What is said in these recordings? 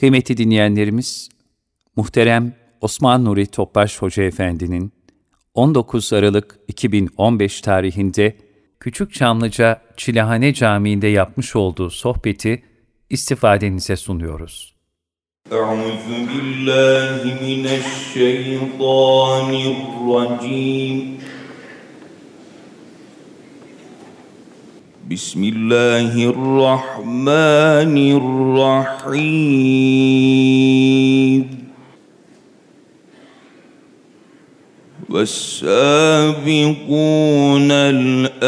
Kıymetli dinleyenlerimiz, muhterem Osman Nuri Topbaş Hoca Efendi'nin 19 Aralık 2015 tarihinde Küçük Çamlıca Çilehane Camii'nde yapmış olduğu sohbeti istifadenize sunuyoruz. Euzu billahi mineşşeytanirracim. Bismillahirrahmanirrahim. والسابقون الأولون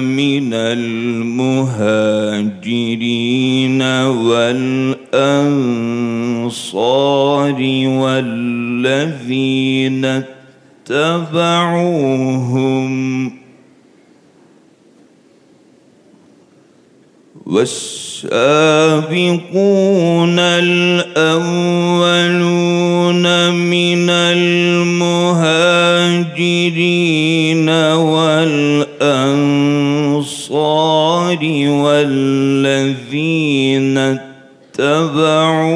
من المهاجرين والأنصار والذين اتبعوهم والسابقون الأولون من المهاجرين والأنصار والذين اتبعوهم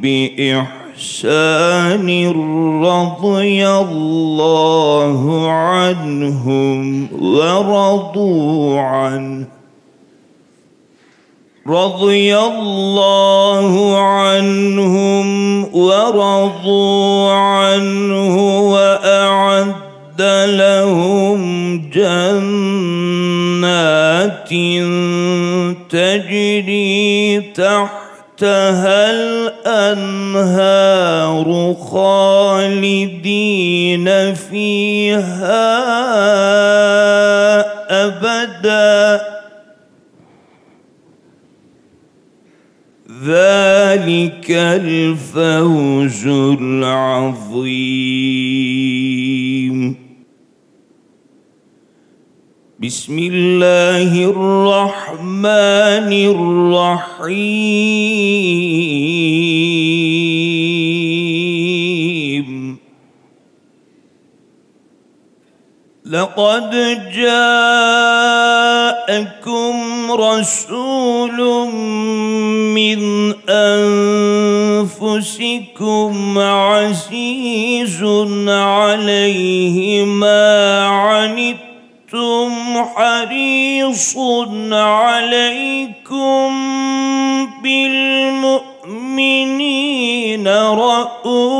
بإحسان رضي الله عنهم. ورضوا عنه. رضي الله عنهم ورضوا عنه وأعد لهم جنات تجري تحتها الأنهار خالدين فيها أبداً ذلك الفوز العظيم. بسم الله الرحمن الرحيم. لقد جاءكم رسول من أنفسكم عزيز عليه ما عنتم حريص عليكم بالمؤمنين رؤوف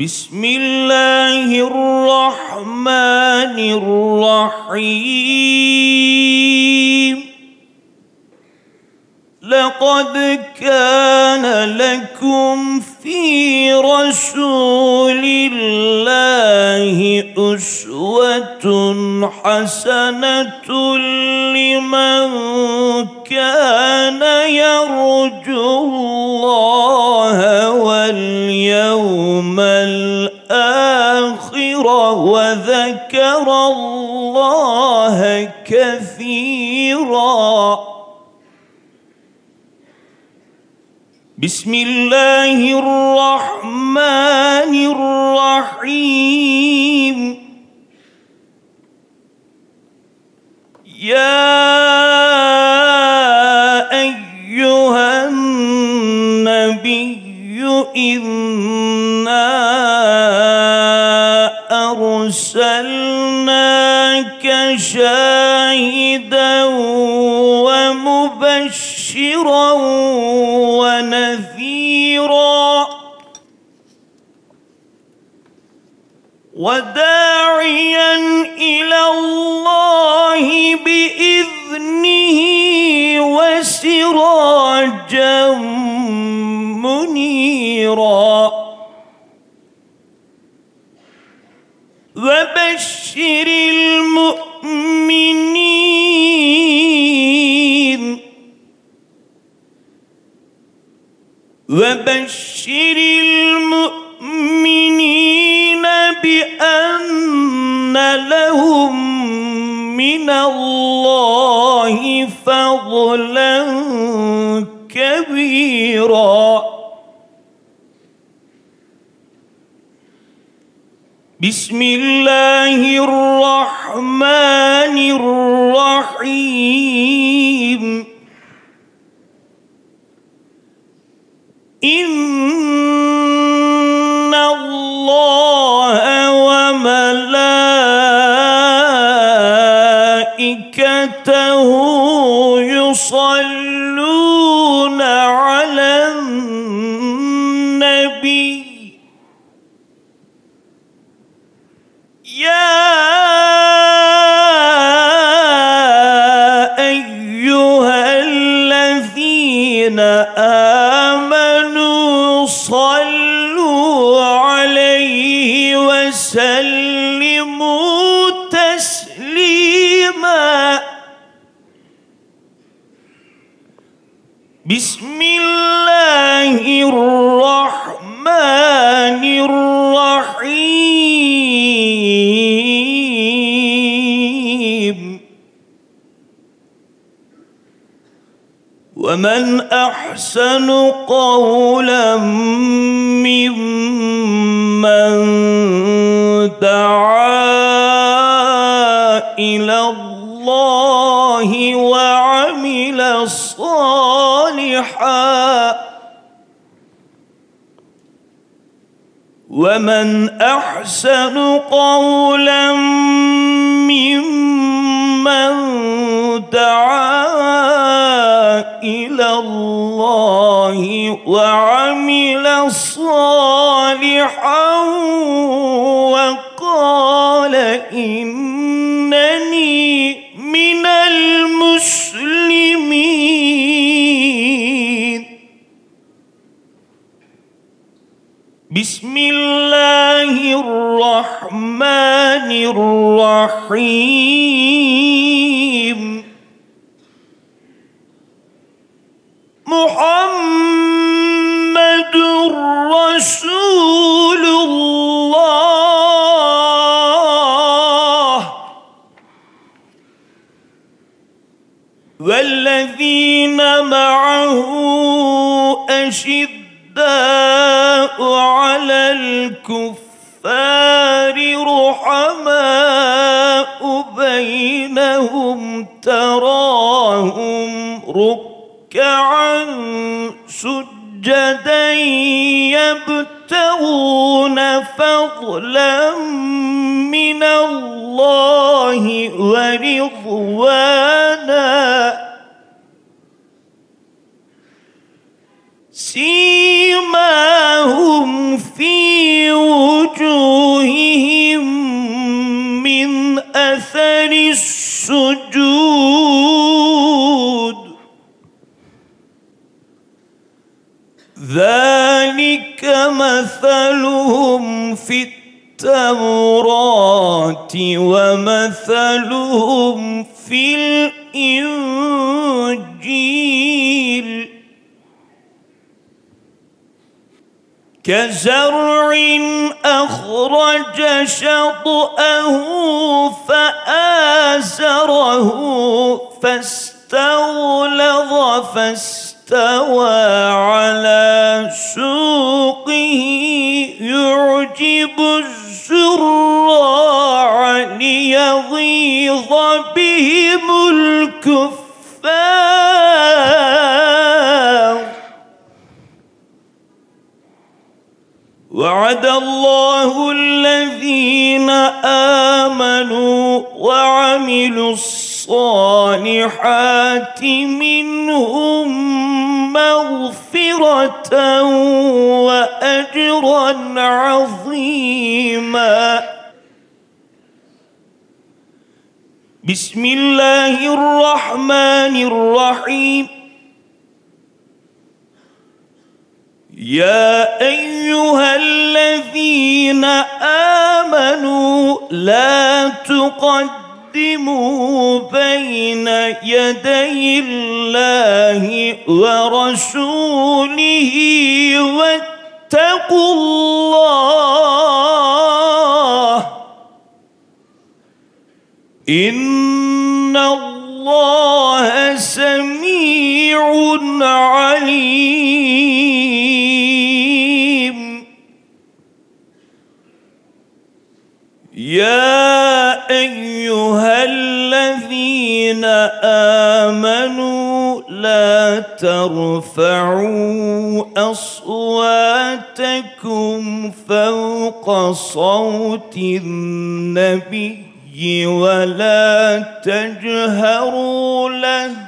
بسم الله الرحمن الرحيم. لقد كان لكم في رسول الله أسوة حسنة لمن كان يرجو الله واليوم الآخر وذكر الله كثيراً. بسم الله الرحمن الرحيم. يا أرسلناك شاهدا ومبشرا ونذيرا وداعيا إلى الله بإذنه وسراجا منيرا وبشر المؤمنين. وبشر المؤمنين بأن لهم من الله فضلا كبيرا. بسم الله الرحمن الرحيم. إن الله Yeah! أحسن قولا ممن دعا إلى الله وعمل صالحا. ومن أحسن قولا وعمل صالحا وقال إنني من المسلمين. بسم الله الرحمن الرحيم. محمد رسول الله. والذين معه أشداء على الكفار رحماء بينهم تراهم ركعا سجدا. يبتغون فضلا من الله ورضوانا. سيماهم في وجوههم من أثر السجود. ذلك مثلهم في التوراة ومثلهم في الإنجيل. كزرع أخرج شطأه فآزره فاستغلظ فاستوى على سوقه يعجب الزراع ليغيظ بهم الكفار. وعد الله الذين آمنوا وعملوا الصالحات منهم وأجرا عظيما. بسم الله الرحمن الرحيم. يا أيها الذين آمنوا لا تقدموا بين يدي الله ورسوله واتقوا الله. إن الله سميع عليم. يا أيها آمنوا لا ترفعوا أصواتكم فوق صوت النبي ولا تجهروا له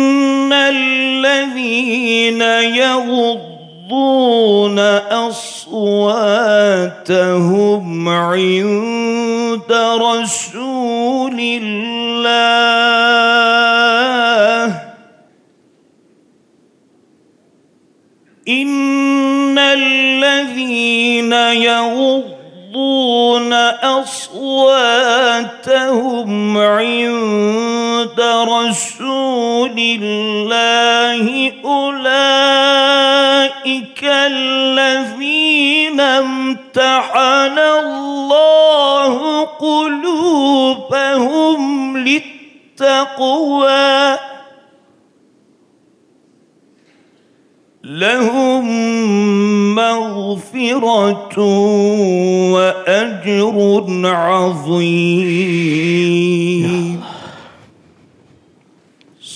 الذين يغضون أصواتهم عند رسول الله. إن الذين يغضون أصواتهم عند رسول الله أولئك الذين امتحن الله قلوبهم للتقوى. لهم مغفرة وأجر عظيم.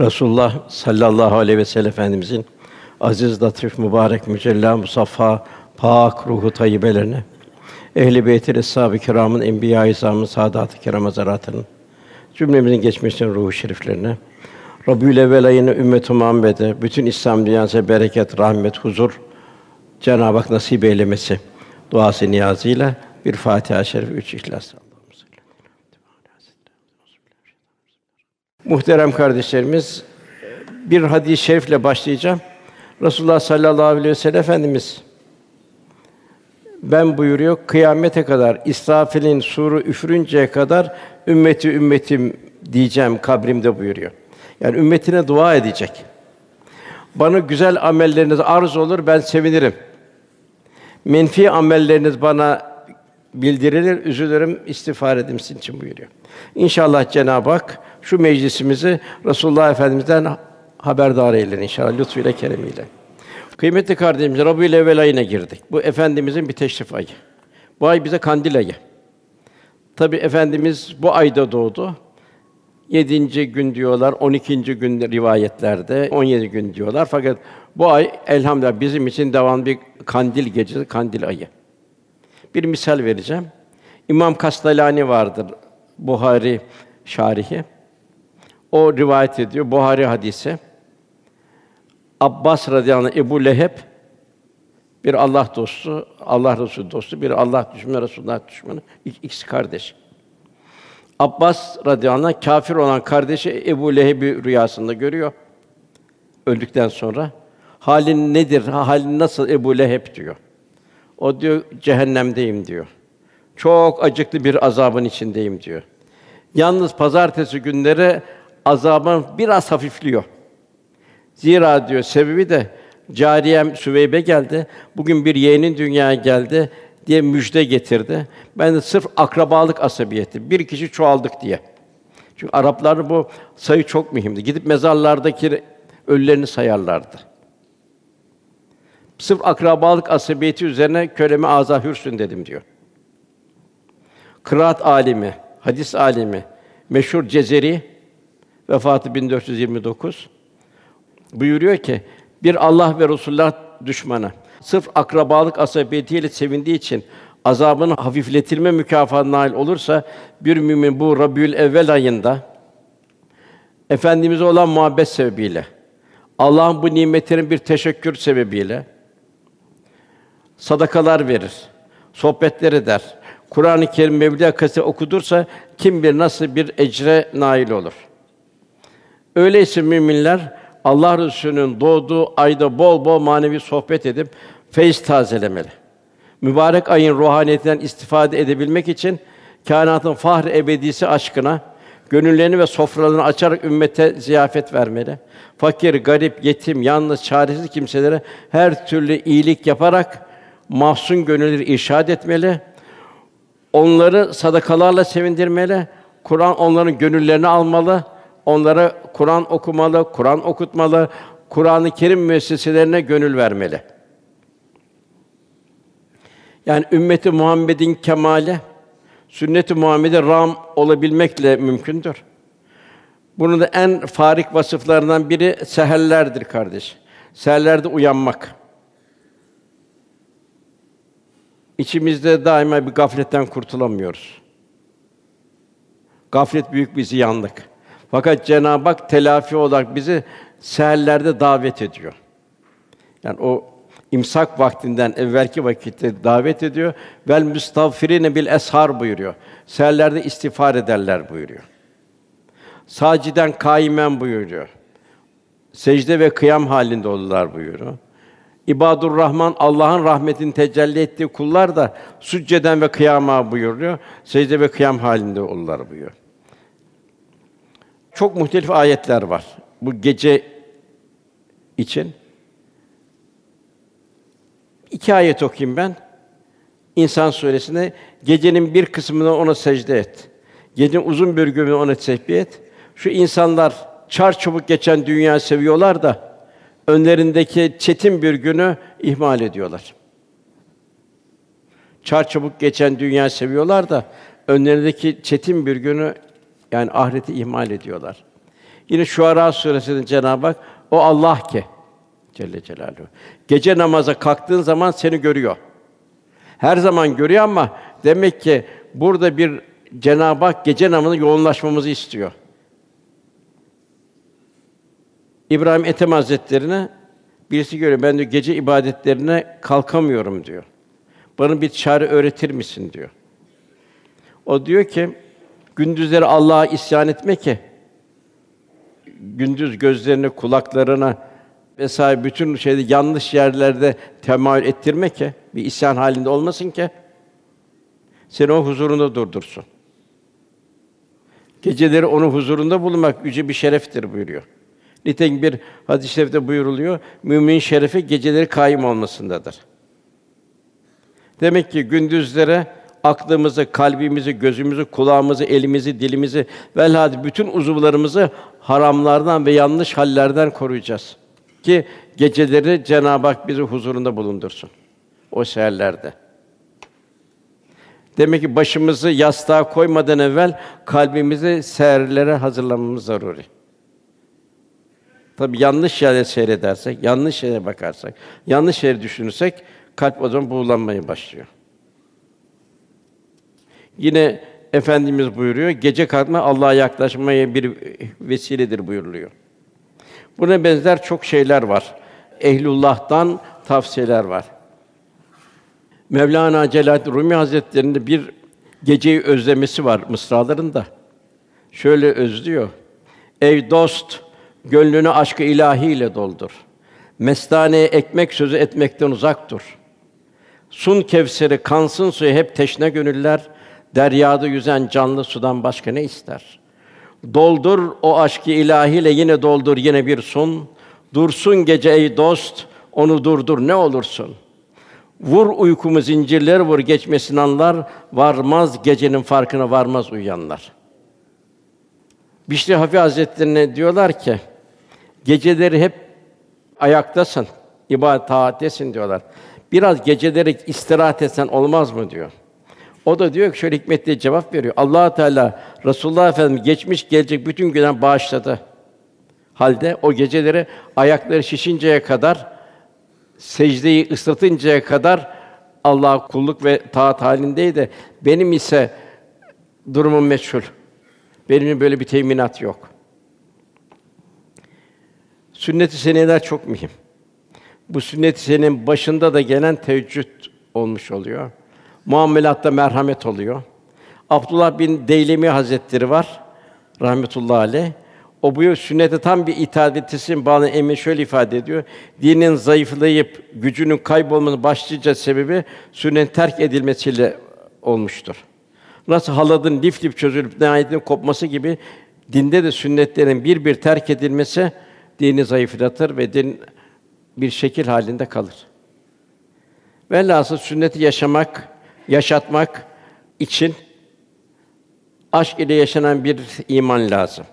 Resulullah sallallahu aleyhi ve sellem Efendimizin aziz, latif, mübarek, mücella, musaffa, pak ruhu tayyibelerine, ehl-i beyt eshab-ı kiramın, enbiya-i izamın, saadat-ı kiram hazaratının, cümlemizin geçmişten ruhu şeriflerine, Rabiül evvel ayını ümmet-i Muhammed'e, bütün İslam dünyasına bereket, rahmet, huzur Cenab-ı Hak nasip eylemesi duası niyazıyla bir Fatiha-i Şerif, üç İhlas. Muhterem kardeşlerimiz, bir hadis-i şerifle başlayacağım. Resulullah sallallahu aleyhi ve sellem Efendimiz ben buyuruyor kıyamete kadar İsrafil'in suru üfürünceye kadar ümmeti ümmetim diyeceğim kabrimde buyuruyor. Yani ümmetine dua edecek. Bana güzel amelleriniz arz olur, ben sevinirim. Menfi amelleriniz bana bildirilir, üzülürüm, istiğfar edim sizin için buyuruyor. İnşallah Cenab-ı Hak şu meclisimizi Resulullah Efendimizden haberdar eyler inşallah lütfuyla keremiyle. Kıymetli kardeşim, Rabiül Evvel ayına girdik. Bu efendimizin bir teşrif ayı. Bu ay bize kandil ayı. Tabi efendimiz bu ayda doğdu. Yedinci gün diyorlar, on ikinci gün rivayetlerde, on yedi gün diyorlar. Fakat bu ay elhamdülillah bizim için devam bir kandil gecesi, kandil ayı. Bir misal vereceğim. İmam Kastalani vardır, Buhari şarihi. O rivayet ediyor Buhari hadisi. Abbas radıyallahu anh, Ebu Leheb bir Allah dostu, Allah Resulü dostu, bir Allah düşmanı, Resulullah düşmanı. İkisi kardeş. Abbas radıyallahu anh kafir olan kardeşi Ebu Leheb'i rüyasında görüyor. Öldükten sonra halin nedir? Halin nasıl Ebu Leheb diyor. O diyor cehennemdeyim diyor. Çok acıklı bir azabın içindeyim diyor. Yalnız pazartesi günleri azabın biraz hafifliyor. Zira diyor sebebi de Cariyem Süveybe geldi. Bugün bir yeğenin dünyaya geldi diye müjde getirdi. Ben de sırf akrabalık asabiyeti, bir kişi çoğaldık diye. Çünkü Araplar bu sayı çok mühimdi. Gidip mezarlardaki ölülerini sayarlardı. Sırf akrabalık asabiyeti üzerine köleme azâ hürsün dedim diyor. Kıraat alimi, hadis alimi, meşhur Cezeri vefatı 1429 buyuruyor ki bir Allah ve Resulullah düşmanı sırf akrabalık asabiyetiyle sevindiği için azabının hafifletilme mükafatına nail olursa bir mümin bu Rabiül Evvel ayında efendimize olan muhabbet sebebiyle Allah'ın bu nimetlerin bir teşekkür sebebiyle sadakalar verir, sohbetler eder. Kur'an-ı Kerim Mevlid Akası okudursa kim bilir nasıl bir ecre nail olur. Öyleyse müminler Allah Resulü'nün doğduğu ayda bol bol manevi sohbet edip feyz tazelemeli. Mübarek ayın ruhaniyetinden istifade edebilmek için kainatın fahr ebedisi aşkına gönüllerini ve sofralarını açarak ümmete ziyafet vermeli. Fakir, garip, yetim, yalnız, çaresiz kimselere her türlü iyilik yaparak mahzun gönülleri irşad etmeli. Onları sadakalarla sevindirmeli. Kur'an onların gönüllerini almalı. Onlara Kur'an okumalı, Kur'an okutmalı. Kur'an-ı Kerim müesseselerine gönül vermeli. Yani ümmeti Muhammed'in kemale sünnet-i Muhammed'e ram olabilmekle mümkündür. Bunun da en farik vasıflarından biri seherlerdir kardeş. Seherlerde uyanmak. İçimizde daima bir gafletten kurtulamıyoruz. Gaflet büyük bir ziyanlık. Fakat Cenab-ı Hak telafi olarak bizi seherlerde davet ediyor. Yani o imsak vaktinden evvelki vakitte davet ediyor. Vel müstağfirine bil eshar buyuruyor. Seherlerde istiğfar ederler buyuruyor. Saciden kaimen buyuruyor. Secde ve kıyam halinde olurlar buyuruyor. İbadur Rahman Allah'ın rahmetini tecelli ettiği kullar da sücceden ve kıyama buyuruyor. Secde ve kıyam halinde olurlar buyuruyor. Çok muhtelif ayetler var bu gece için. İki ayet okuyayım ben. İnsan suresinde gecenin bir kısmını ona secde et. Gecenin uzun bir günü ona tesbih et. Şu insanlar çar çabuk geçen dünya seviyorlar da önlerindeki çetin bir günü ihmal ediyorlar. Çar çabuk geçen dünya seviyorlar da önlerindeki çetin bir günü yani ahireti ihmal ediyorlar. Yine Şuara suresinde Cenab-ı Hak o Allah ki Celle Celaluhu. Gece namaza kalktığın zaman seni görüyor. Her zaman görüyor ama demek ki burada bir Cenab-ı Hak gece namazına yoğunlaşmamızı istiyor. İbrahim Ethem Hazretlerine birisi görüyor. Ben diyor gece ibadetlerine kalkamıyorum diyor. Bana bir çare öğretir misin diyor. O diyor ki gündüzleri Allah'a isyan etme ki gündüz gözlerini, kulaklarına vesaire bütün şeyde yanlış yerlerde temayül ettirme ki bir isyan halinde olmasın ki seni o huzurunda durdursun. Geceleri onun huzurunda bulunmak yüce bir şereftir buyuruyor. Nitekim bir hadis-i şerifte buyuruluyor, mümin şerefi geceleri kaim olmasındadır. Demek ki gündüzlere aklımızı, kalbimizi, gözümüzü, kulağımızı, elimizi, dilimizi velhâsıl bütün uzuvlarımızı haramlardan ve yanlış hallerden koruyacağız. Ki geceleri Cenab-ı Hak bizi huzurunda bulundursun. O seherlerde. Demek ki başımızı yastığa koymadan evvel kalbimizi seherlere hazırlamamız zaruri. Tabii yanlış yere seyredersek, yanlış yere bakarsak, yanlış yere düşünürsek kalp o zaman buğulanmaya başlıyor. Yine Efendimiz buyuruyor, gece kalkma Allah'a yaklaşmaya bir vesiledir buyuruluyor. Buna benzer çok şeyler var. Ehlullah'tan tavsiyeler var. Mevlana Celaleddin Rumi Hazretleri'nde bir geceyi özlemesi var mısralarında. Şöyle özlüyor. Ey dost, gönlünü aşkı ilahi ile doldur. Mestaneye ekmek sözü etmekten uzak dur. Sun Kevser'i kansın suyu hep teşne gönüller. Deryada yüzen canlı sudan başka ne ister? Doldur o aşkı ilahiyle yine doldur yine bir sun. Dursun gece ey dost, Onu durdur ne olursun. Vur uykumu zincirler vur geçmesin anlar. Varmaz gecenin farkına varmaz uyanlar. Bişri Hafi Hazretlerine diyorlar ki geceleri hep ayaktasın, ibadet taattesin diyorlar. Biraz geceleri istirahat etsen olmaz mı diyor. O da diyor ki şöyle hikmetli cevap veriyor. Allah Teala Resulullah Efendimiz geçmiş gelecek bütün günah bağışladı. Halde o geceleri ayakları şişinceye kadar secdeyi ıslatıncaya kadar Allah'a kulluk ve taat halindeydi. Benim ise durumum meçhul. Benim böyle bir teminat yok. Sünnet-i seneler çok mühim. Bu sünnet-i senenin başında da gelen teheccüd olmuş oluyor. Muamelatta merhamet oluyor. Abdullah bin Deylemi Hazretleri var rahmetullahi aleyh. O bu sünnete tam bir itaat ve teslim bağlı emin şöyle ifade ediyor. Dinin zayıflayıp gücünün kaybolmasının başlıca sebebi sünnet terk edilmesiyle olmuştur. Nasıl haladın lif lif çözülüp nihayetinde kopması gibi dinde de sünnetlerin bir bir terk edilmesi dini zayıflatır ve din bir şekil halinde kalır. Velhasıl sünneti yaşamak, yaşatmak için aşk ile yaşanan bir iman lazım.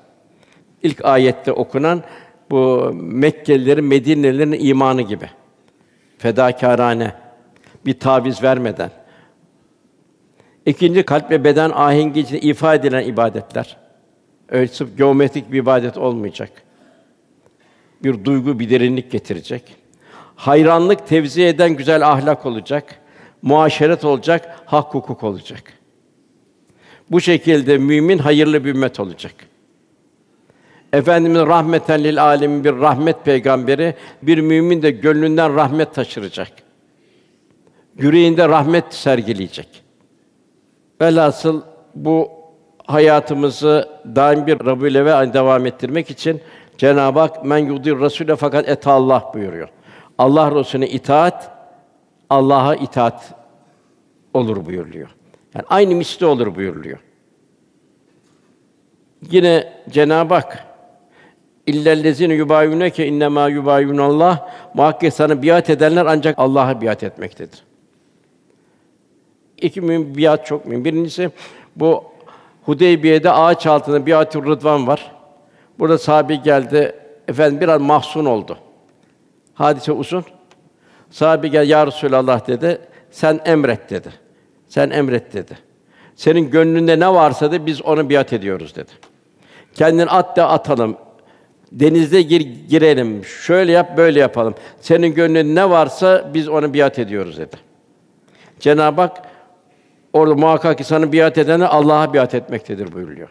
İlk ayette okunan bu Mekkelilerin, Medinelilerin imanı gibi. Fedakârane, bir taviz vermeden. İkinci kalp ve beden ahengi içinde ifade edilen ibadetler. Öyle sırf geometrik bir ibadet olmayacak. Bir duygu, bir derinlik getirecek. Hayranlık tevzi eden güzel ahlak olacak. Muaşeret olacak, hak hukuk olacak. Bu şekilde mümin hayırlı bir ümmet olacak. Efendimiz rahmeten lil alemin bir rahmet peygamberi, bir mümin de gönlünden rahmet taşıracak. Yüreğinde rahmet sergileyecek. Velhasıl bu hayatımızı daim bir Rabbül ve devam ettirmek için Cenab-ı Hak men yudir Rasûle fakat et Allah buyuruyor. Allah Resulüne itaat Allah'a itaat olur buyuruluyor. Yani aynı misli olur buyuruluyor. Yine Cenab-ı Hak İllellezine yubayuneke innema yubayunallah muhakkak sana biat edenler ancak Allah'a biat etmektedir. İki mühim biat çok mühim. Birincisi bu Hudeybiye'de ağaç altında biat-ı rıdvan var. Burada sahabe geldi. Efendim biraz mahzun oldu. Hadise uzun. Sahabe gel ya Resulallah dedi. Sen emret dedi. Sen emret dedi. Senin gönlünde ne varsa da biz onu biat ediyoruz dedi. Kendin at da atalım. Denizde gir, girelim. Şöyle yap, böyle yapalım. Senin gönlünde ne varsa biz onu biat ediyoruz dedi. Cenab-ı Hak orada muhakkak ki sana biat edene Allah'a biat etmektedir buyuruyor.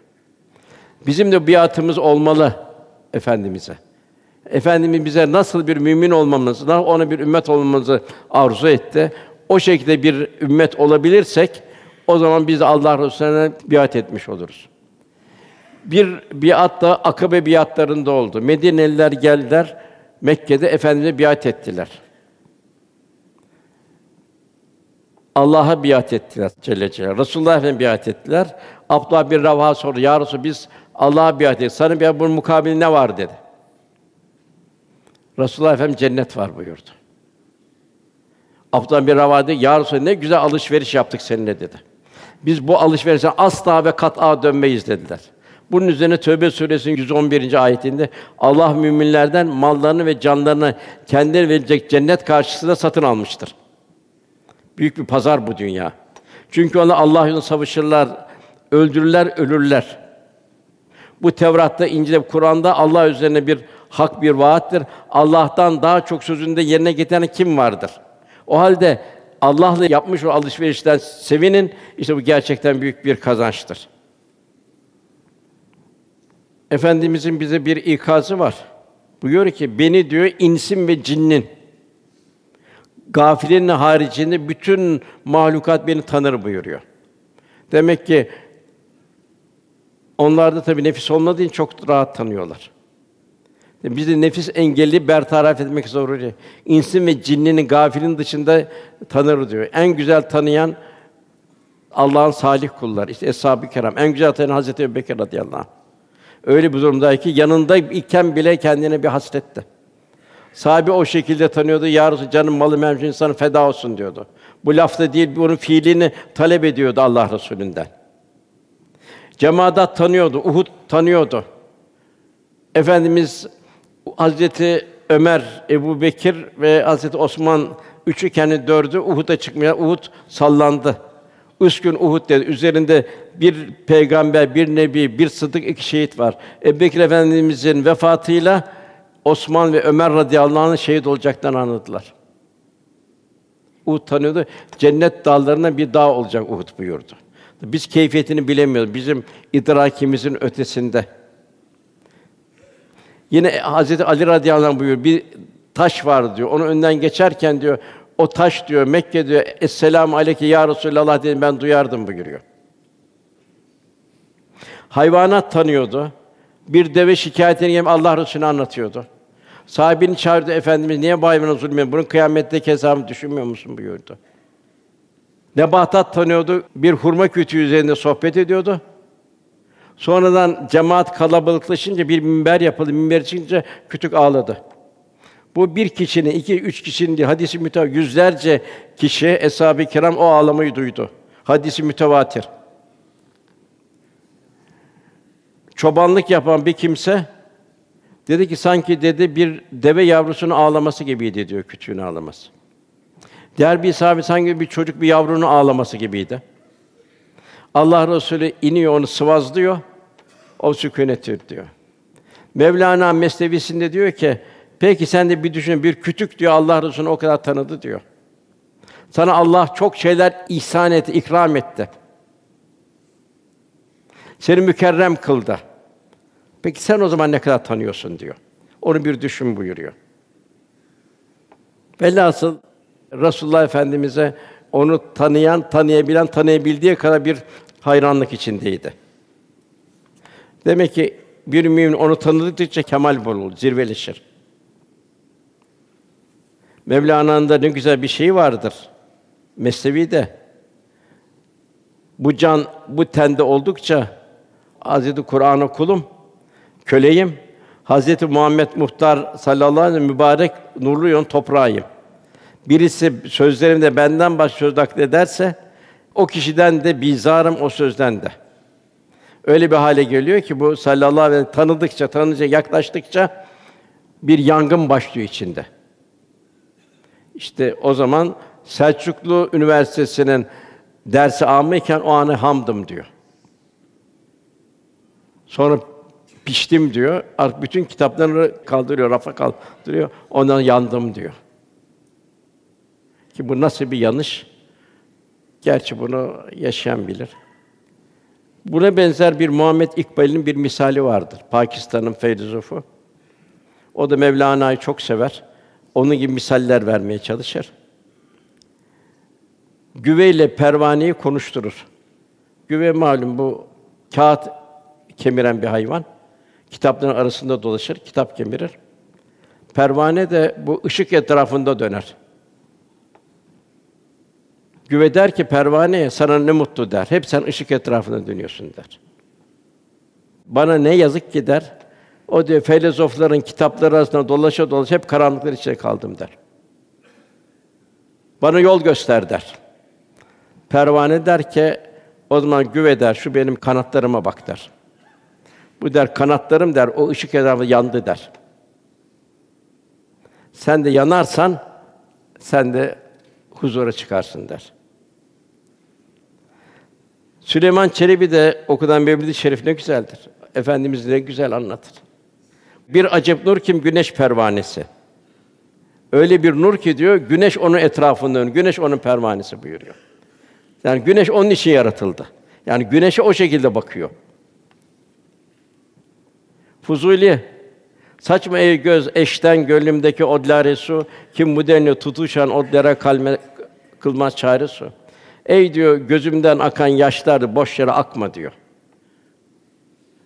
Bizim de biatımız olmalı efendimize. Efendimiz bize nasıl bir mümin olmamızı, ona bir ümmet olmamızı arzu etti. O şekilde bir ümmet olabilirsek o zaman biz Allah Resulüne biat etmiş oluruz. Bir biat da Akabe biatlarında oldu. Medineliler geldiler Mekke'de Efendimize biat ettiler. Allah'a biat ettiler Celle Celaluhu. Resulullah Efendimize biat ettiler. Abdullah bir Ravha sordu. Ya Resul biz Allah'a biat ettik. Sana bir bunun mukabil ne var dedi. Resulullah Efendimiz cennet var buyurdu. Abdullah bir Ravha dedi, Ya Resul ne güzel alışveriş yaptık seninle dedi. Biz bu alışverişe asla ve kat'a dönmeyiz dediler. Bunun üzerine Tövbe suresinin 111. ayetinde Allah müminlerden mallarını ve canlarını kendileri verecek cennet karşısında satın almıştır. Büyük bir pazar bu dünya. Çünkü ona Allah yolunda savaşırlar, öldürürler, ölürler. Bu Tevrat'ta, İncil'de, Kur'an'da Allah üzerine bir hak bir vaattir. Allah'tan daha çok sözünde yerine getiren kim vardır? O halde Allah'la yapmış o alışverişten sevinin. İşte bu gerçekten büyük bir kazançtır. Efendimizin bize bir ikazı var. Buyuruyor ki beni diyor insin ve cinnin gafilenin haricinde bütün mahlukat beni tanır buyuruyor. Demek ki onlarda tabii nefis olmadığı için çok rahat tanıyorlar. Biz de nefis engelli bertaraf etmek zorunda. İnsin ve cinninin gafilin dışında tanır diyor. En güzel tanıyan Allah'ın salih kullar. İşte eshab-ı kiram. En güzel tanıyan Hazreti Ebubekir radıyallahu anh. Öyle bir durumdaydı ki yanında iken bile kendine bir hasretti. Sahabe o şekilde tanıyordu. Ya Resulallah, canım malı memnun insanı feda olsun diyordu. Bu lafta değil, bunun fiilini talep ediyordu Allah Resulü'nden. Cemaat tanıyordu, Uhud tanıyordu. Efendimiz Hazreti Ömer, Ebu Bekir ve Hazreti Osman üçü kendi dördü Uhud'a çıkmaya Uhud sallandı. Üç gün Uhud dedi. Üzerinde bir peygamber, bir nebi, bir sıddık, iki şehit var. Ebu Bekir Efendimizin vefatıyla Osman ve Ömer radıyallahu anh şehit olacaklarını anladılar. Uhud tanıyordu. Cennet dağlarına bir dağ olacak Uhud buyurdu. Biz keyfiyetini bilemiyoruz. Bizim idrakimizin ötesinde. Yine Hazreti Ali radıyallahu anh buyuruyor. Bir taş var diyor. Onun önden geçerken diyor o taş diyor Mekke diyor Esselamu aleyke ya Resulallah dedim ben duyardım buyuruyor. Hayvanat tanıyordu. Bir deve şikayetini yem Allah Resulü'ne anlatıyordu. Sahibini çağırdı Efendimiz niye bu hayvana zulmediyorsun? Bunun kıyamette hesabını düşünmüyor musun buyurdu. Nebatat tanıyordu. Bir hurma kütüğü üzerinde sohbet ediyordu. Sonradan cemaat kalabalıklaşınca bir minber yapıldı. Minber çıkınca kütük ağladı. Bu bir kişinin, iki, üç kişinin değil, hadisi mütevatir. Yüzlerce kişi, eshab-ı kiram o ağlamayı duydu. Hadisi mütevatir. Çobanlık yapan bir kimse dedi ki sanki dedi bir deve yavrusunun ağlaması gibiydi diyor küçüğün ağlaması. Diğer bir sahabe sanki bir çocuk bir yavrunun ağlaması gibiydi. Allah Resulü iniyor onu sıvazlıyor. O sükûnettir diyor. Mevlana Mesnevisinde diyor ki Peki sen de bir düşün, bir kütük diyor Allah Resulü'nü o kadar tanıdı diyor. Sana Allah çok şeyler ihsan etti, ikram etti. Seni mükerrem kıldı. Peki sen o zaman ne kadar tanıyorsun diyor. Onu bir düşün buyuruyor. Velhasıl Resulullah Efendimize onu tanıyan, tanıyabilen, tanıyabildiği kadar bir hayranlık içindeydi. Demek ki bir mümin onu tanıdıkça kemal bulur, zirveleşir. Mevlana'nın da ne güzel bir şey vardır. Mesnevi de bu can bu tende oldukça Hazreti Kur'an'a kulum, köleyim. Hazreti Muhammed Muhtar sallallahu aleyhi ve sellem mübarek nurlu yon toprağıyım. Birisi sözlerimde benden başka söz ederse o kişiden de bizarım o sözden de. Öyle bir hale geliyor ki bu sallallahu aleyhi ve sellem tanıdıkça, tanıdıkça, yaklaştıkça bir yangın başlıyor içinde. İşte o zaman Selçuklu Üniversitesi'nin dersi almayken o anı hamdım diyor. Sonra piştim diyor. Artık bütün kitaplarını kaldırıyor, rafa kaldırıyor. Ondan yandım diyor. Ki bu nasıl bir yanış? Gerçi bunu yaşayan bilir. Buna benzer bir Muhammed İkbal'in bir misali vardır. Pakistan'ın filozofu. O da Mevlana'yı çok sever. Onun gibi misaller vermeye çalışır. Güveyle pervaneyi konuşturur. Güve malum bu kağıt kemiren bir hayvan. Kitapların arasında dolaşır, kitap kemirir. Pervane de bu ışık etrafında döner. Güve der ki pervaneye sana ne mutlu der. Hep sen ışık etrafında dönüyorsun der. Bana ne yazık ki der. O diyor filozofların kitapları arasında dolaşa dolaşa hep karanlıklar içinde kaldım der. Bana yol göster der. Pervane der ki o zaman güve der, şu benim kanatlarıma bak der. Bu der kanatlarım der, o ışık etrafı yandı der. Sen de yanarsan sen de huzura çıkarsın der. Süleyman Çelebi de okudan Mevlid-i Şerif ne güzeldir. Efendimiz ne güzel anlatır. Bir acep nur kim? Güneş pervanesi. Öyle bir nur ki diyor, güneş onun etrafında dönüyor. Güneş onun pervanesi buyuruyor. Yani güneş onun için yaratıldı. Yani güneşe o şekilde bakıyor. Fuzuli Saçma ey göz eşten gönlümdeki odlare su kim bu denli tutuşan odlara kalme kılmaz çare su. Ey diyor gözümden akan yaşlar boş yere akma diyor.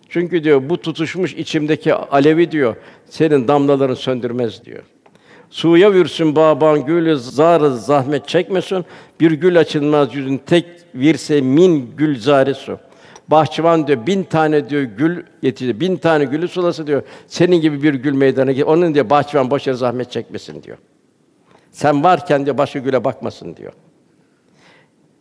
Çünkü diyor bu tutuşmuş içimdeki alevi diyor senin damlaların söndürmez diyor. Suya vürsün baban gülü zarı zahmet çekmesin. Bir gül açılmaz yüzün tek virse min gülzare su. Bahçıvan diyor bin tane diyor gül yetişti. Bin tane gülü sulası diyor. Senin gibi bir gül meydana gel. Onun diyor bahçıvan boş yere zahmet çekmesin diyor. Sen varken diyor başka güle bakmasın diyor.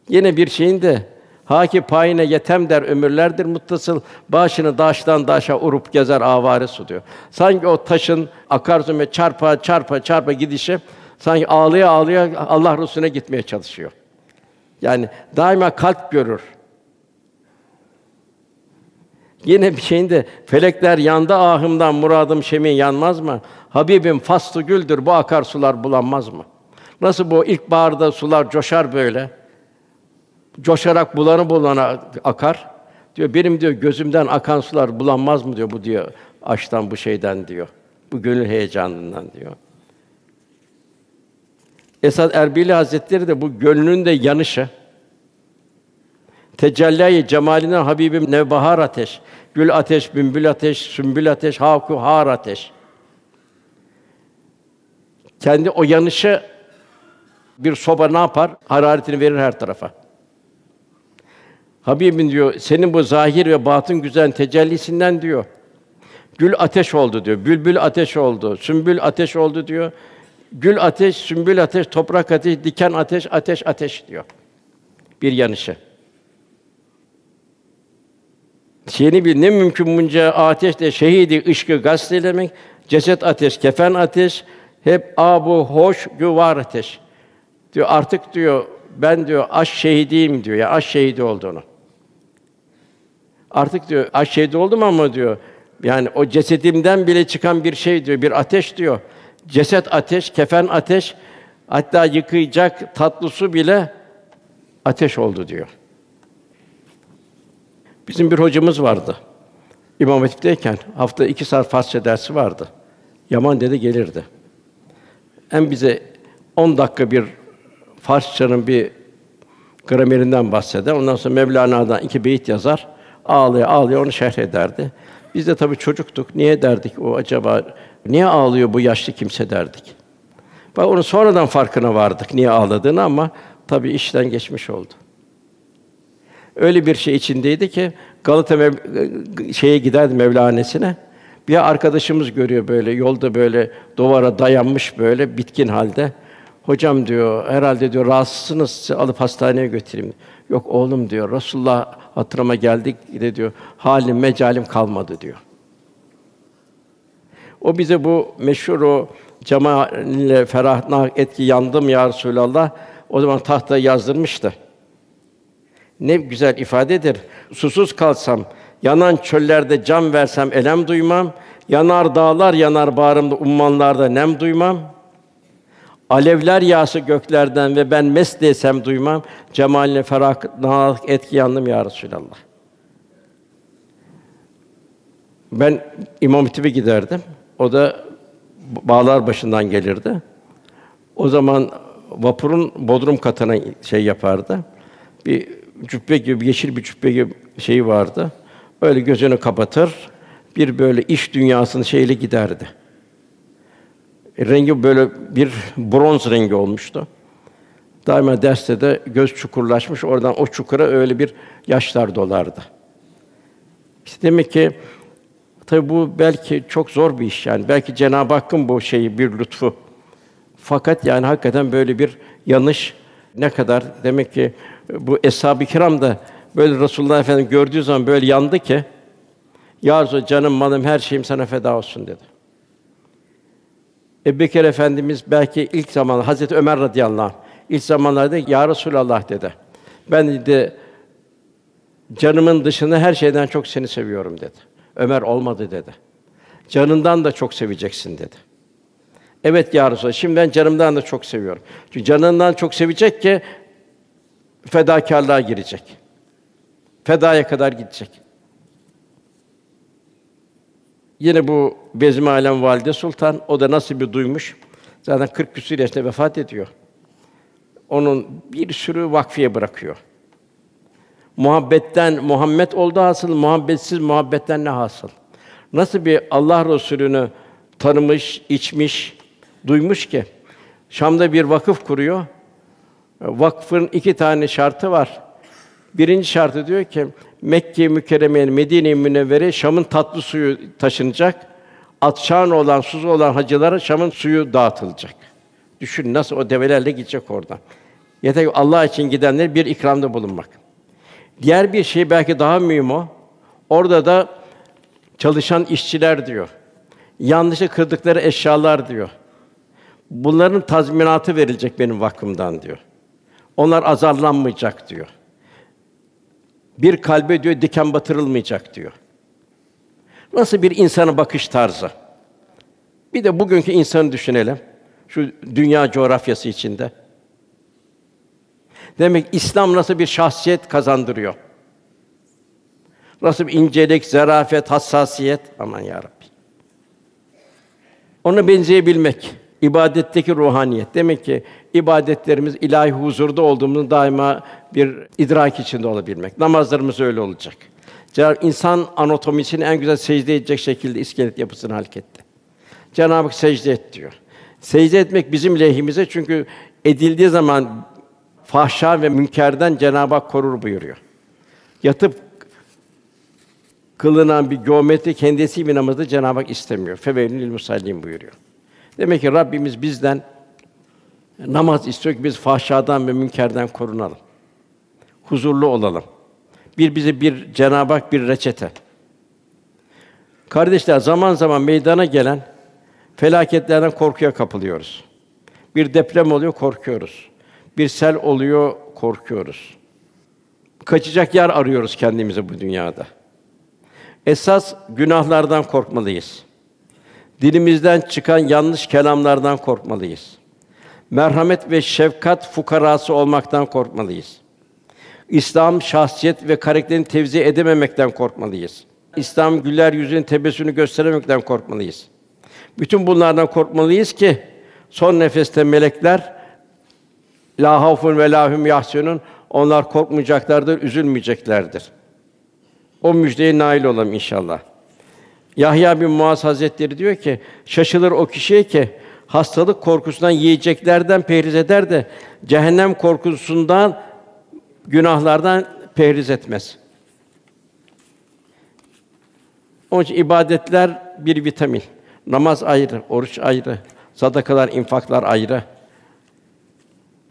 Yine bir şeyin de Haki payine yetem der ömürlerdir muttasıl. Başını daştan daşa urup gezer avare su diyor. Sanki o taşın akarsu ve çarpa çarpa çarpa gidişi sanki ağlaya ağlaya Allah Resulüne gitmeye çalışıyor. Yani daima kalp görür. Yine bir şeyinde felekler yandı ahımdan muradım şemin yanmaz mı? Habibim faslı güldür bu akar sular bulanmaz mı? Nasıl bu ilkbaharda sular coşar böyle? Coşarak bulanı bulana akar. Diyor benim diyor gözümden akan sular bulanmaz mı diyor bu diyor aşktan bu şeyden diyor. Bu gönül heyecanından diyor. Esad Erbili Hazretleri de bu gönlünün de yanışı. Tecelli cemaline Habibim nevbahar ateş, gül ateş, bülbül ateş, sümbül ateş, haku har ateş. Kendi o yanışı bir soba ne yapar? Hararetini verir her tarafa. Habibim diyor, senin bu zahir ve batın güzel tecellisinden diyor. Gül ateş oldu diyor. Bülbül ateş oldu. Sümbül ateş oldu diyor. Gül ateş, sümbül ateş, toprak ateş, diken ateş, ateş ateş diyor. Bir yanışı. Şeyini bir ne mümkün bunca ateşle şehidi ışkı gazetelemek, ceset ateş, kefen ateş, hep abu hoş güvar ateş. Diyor artık diyor ben diyor aşk şehidiyim diyor ya aşk şehidi olduğunu. Artık diyor aşk şehidi oldum ama diyor yani o cesedimden bile çıkan bir şey diyor, bir ateş diyor. Ceset ateş, kefen ateş, hatta yıkayacak tatlı su bile ateş oldu diyor. Bizim bir hocamız vardı. İmam Hatip'teyken hafta iki saat Farsça dersi vardı. Yaman dedi gelirdi. Hem bize 10 dakika bir Farsçanın bir gramerinden bahseder. Ondan sonra Mevlana'dan iki beyit yazar. Ağlıyor, ağlıyor onu şerh ederdi. Biz de tabii çocuktuk. Niye derdik o acaba niye ağlıyor bu yaşlı kimse derdik. Bak onu sonradan farkına vardık niye ağladığını ama tabii işten geçmiş oldu. Öyle bir şey içindeydi ki Galata Mev- şeye giderdi Mevlanesine. Bir arkadaşımız görüyor böyle yolda böyle duvara dayanmış böyle bitkin halde. Hocam diyor herhalde diyor rahatsızsınız alıp hastaneye götüreyim. Yok oğlum diyor Resulullah hatırıma geldik de diyor halim mecalim kalmadı diyor. O bize bu meşhur o cemalle ferahna etki yandım ya Resulallah o zaman tahta yazdırmıştı. Ne güzel ifadedir. Susuz kalsam, yanan çöllerde can versem elem duymam. Yanar dağlar yanar bağrımda ummanlarda nem duymam. Alevler yağsı göklerden ve ben mest desem duymam. Cemaline ferah etki yandım ya Resulallah. Ben İmam Hatip'e giderdim. O da bağlar başından gelirdi. O zaman vapurun bodrum katına şey yapardı. Bir cübbe gibi, yeşil bir cübbe gibi şeyi vardı. Öyle gözünü kapatır, bir böyle iş dünyasının şeyle giderdi. Rengi böyle bir bronz rengi olmuştu. Daima derste de göz çukurlaşmış, oradan o çukura öyle bir yaşlar dolardı. İşte demek ki tabi bu belki çok zor bir iş yani. Belki Cenab-ı Hakk'ın bu şeyi bir lütfu. Fakat yani hakikaten böyle bir yanlış ne kadar demek ki bu eshab-ı kiram da böyle Resulullah Efendimiz gördüğü zaman böyle yandı ki Ya canım, malım, her şeyim sana feda olsun dedi. Ebu Bekir Efendimiz belki ilk zaman Hazreti Ömer radıyallahu anh ilk zamanlarda Ya Resulallah dedi. Ben dedi canımın dışında her şeyden çok seni seviyorum dedi. Ömer olmadı dedi. Canından da çok seveceksin dedi. Evet ya Resulallah, şimdi ben canımdan da çok seviyorum. Çünkü canından çok sevecek ki fedakarlığa girecek. Fedaya kadar gidecek. Yine bu Bezmi Alem Valide Sultan o da nasıl bir duymuş. Zaten 40 küsur yaşında vefat ediyor. Onun bir sürü vakfiye bırakıyor. Muhabbetten Muhammed oldu hasıl, muhabbetsiz muhabbetten ne hasıl? Nasıl bir Allah Resulü'nü tanımış, içmiş, duymuş ki Şam'da bir vakıf kuruyor. Vakfın iki tane şartı var. Birinci şartı diyor ki Mekke mükerremeye, Medine-i Münevvere Şam'ın tatlı suyu taşınacak. Atşan olan, suzu olan hacılara Şam'ın suyu dağıtılacak. Düşün nasıl o develerle gidecek oradan. Yeter ki Allah için gidenler bir ikramda bulunmak. Diğer bir şey belki daha mühim o. Orada da çalışan işçiler diyor. Yanlışlıkla kırdıkları eşyalar diyor. Bunların tazminatı verilecek benim vakfımdan diyor. Onlar azarlanmayacak diyor. Bir kalbe diyor diken batırılmayacak diyor. Nasıl bir insana bakış tarzı? Bir de bugünkü insanı düşünelim. Şu dünya coğrafyası içinde. Demek İslam nasıl bir şahsiyet kazandırıyor? Nasıl bir incelik, zarafet, hassasiyet? Aman ya Rabbi. Ona benzeyebilmek, ibadetteki ruhaniyet. Demek ki ibadetlerimiz ilahi huzurda olduğumuzu daima bir idrak içinde olabilmek. Namazlarımız öyle olacak. Cenab-ı insan anatomisini en güzel secde edecek şekilde iskelet yapısını halketti. Cenab-ı Hak secde et diyor. Secde etmek bizim lehimize çünkü edildiği zaman fahşa ve münkerden Cenab-ı Hak korur buyuruyor. Yatıp kılınan bir geometri kendisi bir namazı Cenab-ı Hak istemiyor. Fevelül musallin buyuruyor. Demek ki Rabbimiz bizden namaz istiyor ki biz fahşadan ve münkerden korunalım. Huzurlu olalım. Bir bize bir Cenab-ı Hak bir reçete. Kardeşler zaman zaman meydana gelen felaketlerden korkuya kapılıyoruz. Bir deprem oluyor, korkuyoruz. Bir sel oluyor, korkuyoruz. Kaçacak yer arıyoruz kendimize bu dünyada. Esas günahlardan korkmalıyız. Dilimizden çıkan yanlış kelamlardan korkmalıyız. Merhamet ve şefkat fukarası olmaktan korkmalıyız. İslam şahsiyet ve karakterini tevzi edememekten korkmalıyız. İslam güler yüzünün tebessümünü gösteremekten korkmalıyız. Bütün bunlardan korkmalıyız ki son nefeste melekler la havfun ve la hum yahsunun onlar korkmayacaklardır, üzülmeyeceklerdir. O müjdeye nail olalım inşallah. Yahya bin Muaz Hazretleri diyor ki, şaşılır o kişiye ki hastalık korkusundan yiyeceklerden perhiz eder de cehennem korkusundan günahlardan perhiz etmez. Onun için ibadetler bir vitamin. Namaz ayrı, oruç ayrı, sadakalar, infaklar ayrı.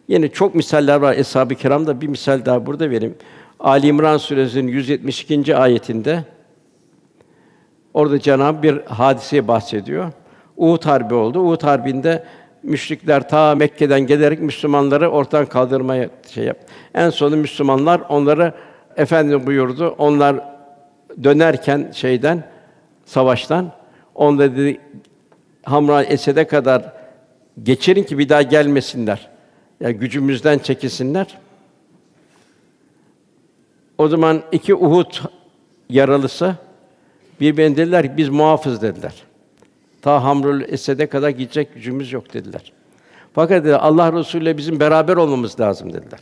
Yine çok misaller var eshab-ı kiramda bir misal daha burada vereyim. Ali İmran suresinin 172. ayetinde orada Cenab bir hadiseye bahsediyor. Uhud harbi oldu. Uhud harbinde müşrikler ta Mekke'den gelerek Müslümanları ortadan kaldırmaya şey yap. En sonu Müslümanlar onları efendim buyurdu. Onlar dönerken şeyden savaştan onda dedi Hamra Esed'e kadar geçirin ki bir daha gelmesinler. Yani gücümüzden çekilsinler. O zaman iki Uhud yaralısı birbirine dediler ki biz muhafız dediler. Ta Hamrul Esed'e kadar gidecek gücümüz yok dediler. Fakat dediler, Allah Resulü ile bizim beraber olmamız lazım dediler.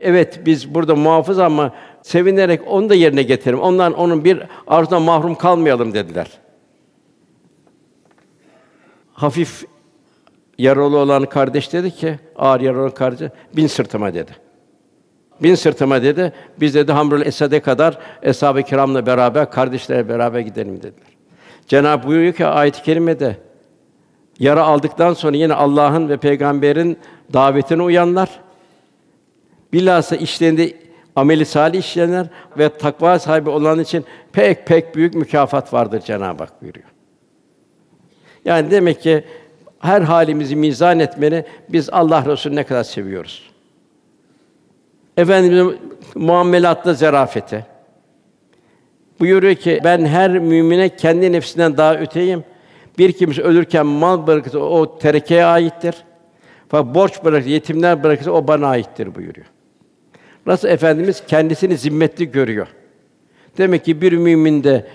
Evet biz burada muhafız ama sevinerek onu da yerine getirelim. Ondan onun bir arzudan mahrum kalmayalım dediler. Hafif yaralı olan kardeş dedi ki, ağır yaralı olan kardeş, bin sırtıma dedi. Bin sırtıma dedi. Biz dedi Hamrul Esed'e kadar eshab-ı kiramla beraber kardeşlerle beraber gidelim dediler. Cenab-ı buyuruyor ki ayet-i kerimede yara aldıktan sonra yine Allah'ın ve peygamberin davetine uyanlar bilhassa işlerinde ameli salih işleyenler ve takva sahibi olan için pek pek büyük mükafat vardır Cenab-ı Hak buyuruyor. Yani demek ki her halimizi mizan etmeni biz Allah Resulü'nü ne kadar seviyoruz. Efendimizin muamelatta zerafeti. Buyuruyor ki ben her mümine kendi nefsinden daha öteyim. Bir kimse ölürken mal bırakırsa o terekeye aittir. Fakat borç bırakırsa, yetimler bırakırsa o bana aittir buyuruyor. Nasıl efendimiz kendisini zimmetli görüyor. Demek ki bir mümin de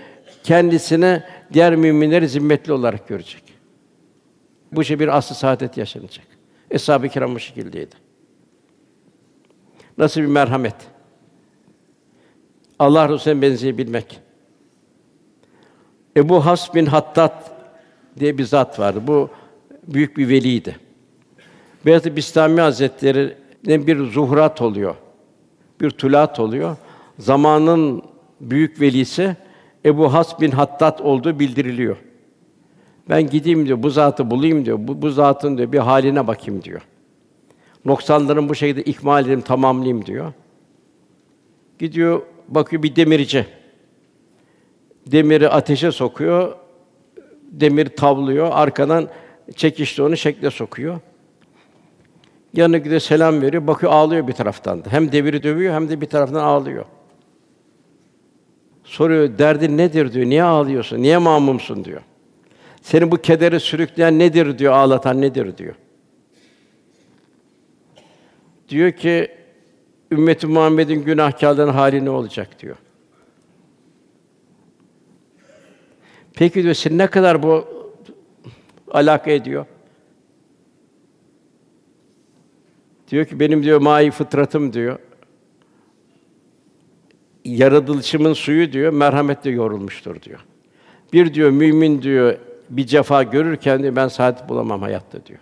kendisine diğer müminleri zimmetli olarak görecek. Bu şey bir aslı saadet yaşanacak. Eshab-ı kiram bu şekildeydi. Nasıl bir merhamet. Allah Resulü'ne benzeyebilmek. Ebu Has bin Hattat diye bir zat vardı. Bu büyük bir veliydi. Beyazıt Bistami Hazretleri'nin bir zuhurat oluyor. Bir tulat oluyor. zamanın büyük velisi Ebu Has bin Hattat olduğu bildiriliyor. Ben gideyim diyor, bu zatı bulayım diyor. Bu, bu zatın diyor bir haline bakayım diyor. Noksanların bu şekilde ikmal edeyim, tamamlayayım diyor. Gidiyor, bakıyor bir demirci. Demiri ateşe sokuyor, demir tavlıyor, arkadan çekişle onu şekle sokuyor. Yanına gidiyor selam veriyor, bakıyor ağlıyor bir taraftan da. Hem demiri dövüyor hem de bir taraftan ağlıyor. Soruyor, derdin nedir diyor, niye ağlıyorsun, niye mamumsun diyor. Seni bu kedere sürükleyen nedir diyor, ağlatan nedir diyor. Diyor ki, ümmeti Muhammed'in günahkârların hali ne olacak diyor. Peki diyor, sen ne kadar bu alaka ediyor? Diyor ki benim diyor mai fıtratım diyor. Yaratılışımın suyu diyor merhametle yorulmuştur diyor. Bir diyor mümin diyor bir cefa görürken diyor ben saadet bulamam hayatta diyor.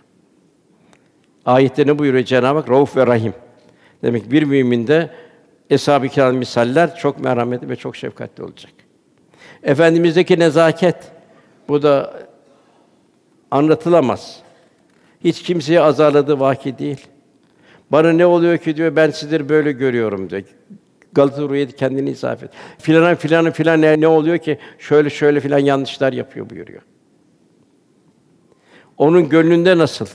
Ayette ne buyuruyor Cenab-ı Hak? Rauf ve Rahim. Demek bir müminde eshab-ı kiram misaller çok merhametli ve çok şefkatli olacak. Efendimizdeki nezaket bu da anlatılamaz. Hiç kimseye azarladığı vaki değil. Bana ne oluyor ki diyor ben sizleri böyle görüyorum diyor. Galata Ruhiyet kendini izaf et. Filan filan filan ne, ne oluyor ki şöyle şöyle filan yanlışlar yapıyor buyuruyor. Onun gönlünde nasıl?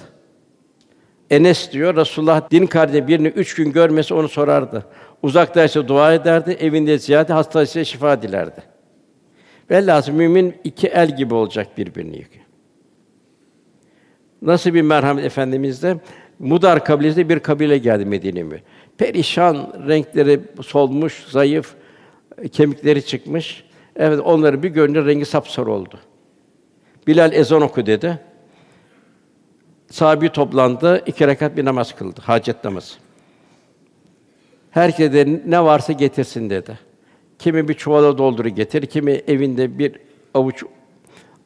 Enes diyor Resulullah din kardeşi birini üç gün görmesi onu sorardı. Uzaktaysa dua ederdi, evinde ziyade hastaysa şifa dilerdi. Velhâsıl mümin iki el gibi olacak birbirini yıkıyor. Nasıl bir merhamet efendimizde Mudar kabilesi bir kabile geldi Medine'ye. Perişan, renkleri solmuş, zayıf, kemikleri çıkmış. Evet, onları bir görünce rengi sapsarı oldu. Bilal ezan oku dedi. Sahabi toplandı, iki rekat bir namaz kıldı, hacet namazı. Herkes de ne varsa getirsin dedi. Kimi bir çuvala dolduru getir, kimi evinde bir avuç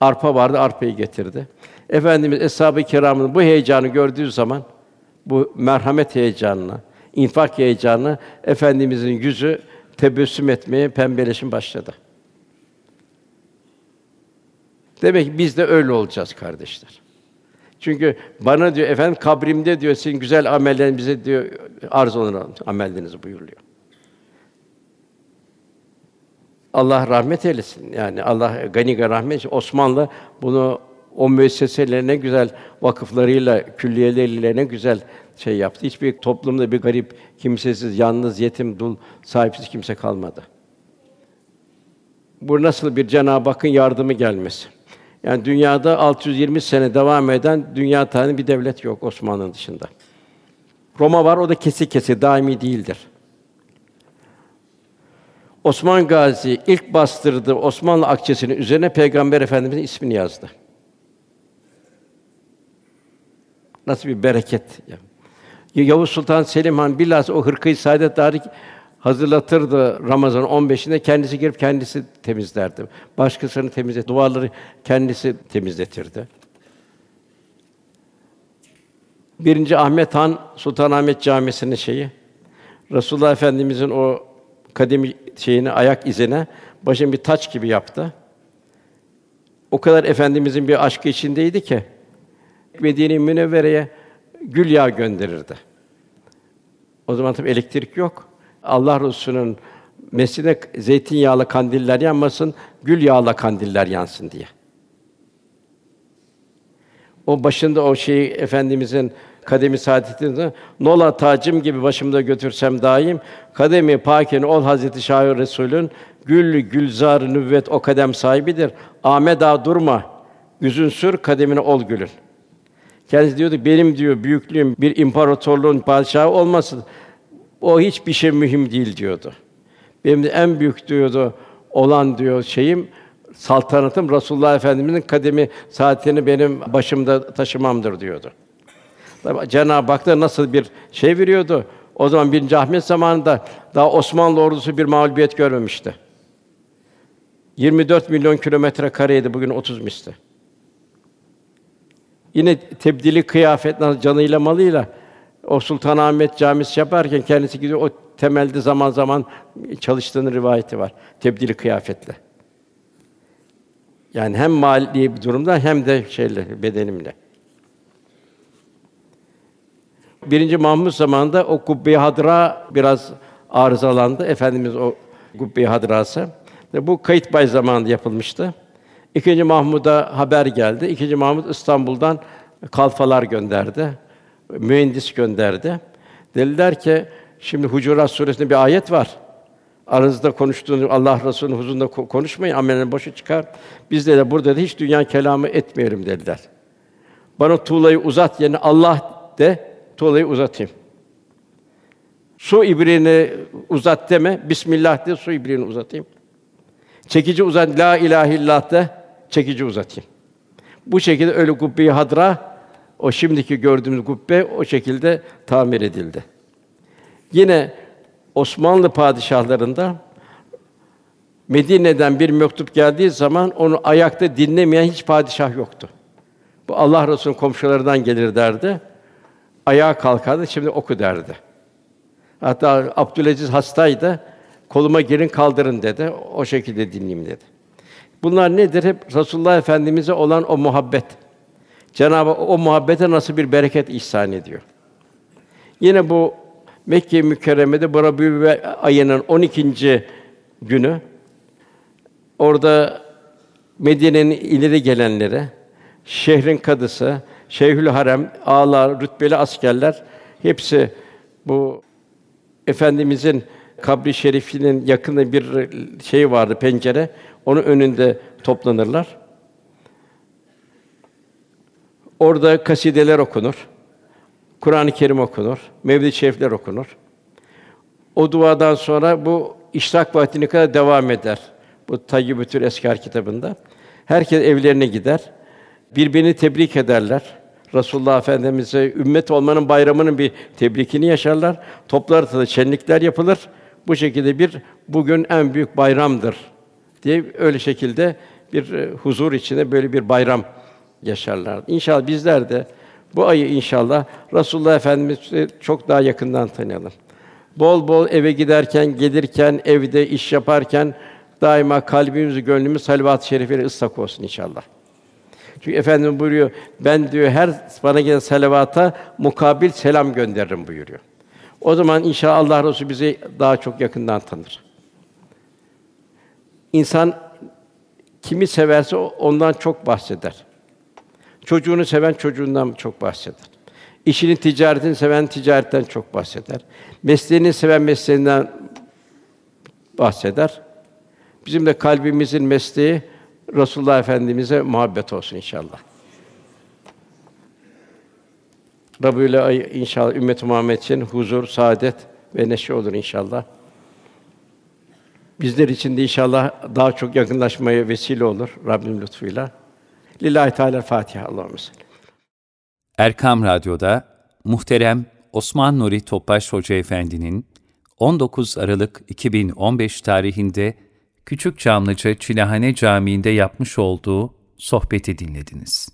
arpa vardı, arpayı getirdi. Efendimiz eshab-ı kiramın bu heyecanı gördüğü zaman bu merhamet heyecanına, infak heyecanı efendimizin yüzü tebessüm etmeye, pembeleşim başladı. Demek ki biz de öyle olacağız kardeşler. Çünkü bana diyor efendim kabrimde diyor sizin güzel amellerinize diyor arz olun amellerinizi buyuruyor. Allah rahmet eylesin. Yani Allah gani rahmet Osmanlı bunu o müesseselerine güzel vakıflarıyla, külliyeleriyle ne güzel şey yaptı. Hiçbir toplumda bir garip, kimsesiz, yalnız, yetim, dul, sahipsiz kimse kalmadı. Bu nasıl bir Cenab-ı Hakk'ın yardımı gelmesi. Yani dünyada 620 sene devam eden dünya tane bir devlet yok Osmanlı'nın dışında. Roma var, o da kesik kesik, daimi değildir. Osman Gazi ilk bastırdığı Osmanlı akçesinin üzerine Peygamber Efendimizin ismini yazdı. Nasıl bir bereket ya. Yavuz Sultan Selim Han bilhassa o hırkayı saadet dahi hazırlatırdı Ramazan 15'inde kendisi girip kendisi temizlerdi. Başkasını temizlet, duvarları kendisi temizletirdi. Birinci Ahmet Han Sultanahmet Camisi'nin şeyi Resulullah Efendimizin o kademi şeyini ayak izine başın bir taç gibi yaptı. O kadar efendimizin bir aşkı içindeydi ki Medine-i Münevvere'ye gül yağı gönderirdi. O zaman tabii elektrik yok. Allah Resulü'nün mescide zeytinyağlı kandiller yanmasın, gül yağlı kandiller yansın diye. O başında o şeyi efendimizin kademi saadetinde nola tacım gibi başımda götürsem daim kademi pakin ol Hazreti Şahı Resulün gül gülzar nüvvet o kadem sahibidir. Ahmeda durma. Yüzün sür kademine ol gülün. Kendisi diyordu benim diyor büyüklüğüm bir imparatorluğun padişahı olmasın. O hiçbir şey mühim değil diyordu. Benim en büyük diyordu olan diyor şeyim saltanatım Rasulullah Efendimizin kademi saatini benim başımda taşımamdır diyordu. Cenab-ı Hak da nasıl bir şey veriyordu? O zaman birinci Ahmet zamanında daha Osmanlı ordusu bir mağlubiyet görmemişti. 24 milyon kilometre kareydi bugün 30 misli. Yine tebdili kıyafet canıyla malıyla O Sultanahmet Camisi yaparken kendisi gidiyor o temelde zaman zaman çalıştığının rivayeti var. Tebdili kıyafetle. Yani hem mali bir durumda hem de şeyle bedenimle. Birinci Mahmud zamanında o kubbe hadra biraz arızalandı. Efendimiz o kubbe hadrası. Ve bu kayıt bay zamanında yapılmıştı. İkinci Mahmud'a haber geldi. İkinci Mahmud İstanbul'dan kalfalar gönderdi. Mühendis gönderdi. Dediler ki şimdi Hucurat suresinde bir ayet var. Aranızda konuştuğunuz Allah Resulü'nün huzurunda konuşmayın, amelin boşu çıkar. Biz de, burada da hiç dünya kelamı etmeyelim dediler. Bana tuğlayı uzat yerine Allah de, tuğlayı uzatayım. Su ibriğini uzat deme, Bismillah de su ibriğini uzatayım. Çekici uzat, la ilahe illallah de, çekici uzatayım. Bu şekilde ölü kubbe hadra, o şimdiki gördüğümüz kubbe o şekilde tamir edildi. Yine Osmanlı padişahlarında Medine'den bir mektup geldiği zaman onu ayakta dinlemeyen hiç padişah yoktu. Bu Allah Resulü'nün komşularından gelir derdi. Ayağa kalkardı, şimdi oku derdi. Hatta Abdülaziz hastaydı. Koluma girin kaldırın dedi. O şekilde dinleyeyim dedi. Bunlar nedir? Hep Resulullah Efendimize olan o muhabbet. Cenab-ı o muhabbete nasıl bir bereket ihsan ediyor. Yine bu Mekke-i Mükerreme'de bu Rabiül ayının 12. günü orada Medine'nin ileri gelenleri, şehrin kadısı, Şeyhül Harem, ağalar, rütbeli askerler hepsi bu efendimizin kabri şerifinin yakında bir şey vardı pencere. Onun önünde toplanırlar. Orada kasideler okunur. Kur'an-ı Kerim okunur, Mevlid-i Şerifler okunur. O duadan sonra bu işrak vaktine kadar devam eder. Bu Tayyibütül Eskar kitabında. Herkes evlerine gider. Birbirini tebrik ederler. Resulullah Efendimize ümmet olmanın bayramının bir tebrikini yaşarlar. Toplar da şenlikler yapılır. Bu şekilde bir bugün en büyük bayramdır diye öyle şekilde bir e, huzur içinde böyle bir bayram yaşarlar. İnşallah bizler de bu ayı inşallah Resulullah Efendimiz'i çok daha yakından tanıyalım. Bol bol eve giderken, gelirken, evde iş yaparken daima kalbimiz, gönlümüz salavat-ı şerifiyle ıslak olsun inşallah. Çünkü Efendimiz buyuruyor, ben diyor her bana gelen salavata mukabil selam gönderirim buyuruyor. O zaman inşallah Allah Resulü bizi daha çok yakından tanır. İnsan kimi severse ondan çok bahseder. Çocuğunu seven çocuğundan çok bahseder. İşini, ticaretini seven ticaretten çok bahseder. Mesleğini seven mesleğinden bahseder. Bizim de kalbimizin mesleği Resulullah Efendimize muhabbet olsun inşallah. Rabbül ay inşallah ümmet Muhammed için huzur, saadet ve neşe olur inşallah. Bizler için de inşallah daha çok yakınlaşmaya vesile olur Rabbim lütfuyla. Lillahi Teala Fatiha. Allahümme Erkam Radyo'da muhterem Osman Nuri Topbaş Hoca Efendi'nin 19 Aralık 2015 tarihinde Küçük Çamlıca Çilehane Camii'nde yapmış olduğu sohbeti dinlediniz.